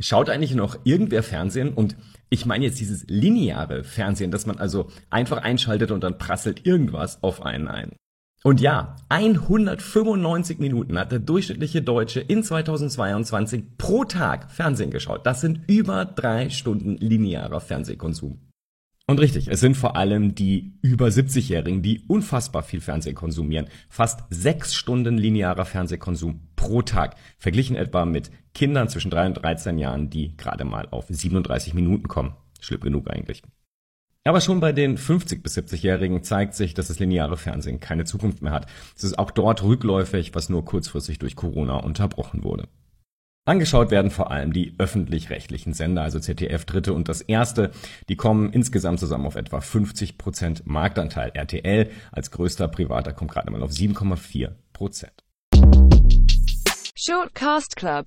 Schaut eigentlich noch irgendwer Fernsehen? Und ich meine jetzt dieses lineare Fernsehen, dass man also einfach einschaltet und dann prasselt irgendwas auf einen ein. Und ja, 195 Minuten hat der durchschnittliche Deutsche in 2022 pro Tag Fernsehen geschaut. Das sind über drei Stunden linearer Fernsehkonsum. Und richtig, es sind vor allem die über 70-Jährigen, die unfassbar viel Fernsehen konsumieren. Fast sechs Stunden linearer Fernsehkonsum pro Tag. Verglichen etwa mit Kindern zwischen drei und 13 Jahren, die gerade mal auf 37 Minuten kommen. Schlimm genug eigentlich. Aber schon bei den 50 bis 70-Jährigen zeigt sich, dass das lineare Fernsehen keine Zukunft mehr hat. Es ist auch dort rückläufig, was nur kurzfristig durch Corona unterbrochen wurde. Angeschaut werden vor allem die öffentlich-rechtlichen Sender, also ZDF Dritte und das Erste. Die kommen insgesamt zusammen auf etwa 50 Prozent Marktanteil. RTL als größter Privater kommt gerade mal auf 7,4 Prozent. Shortcast Club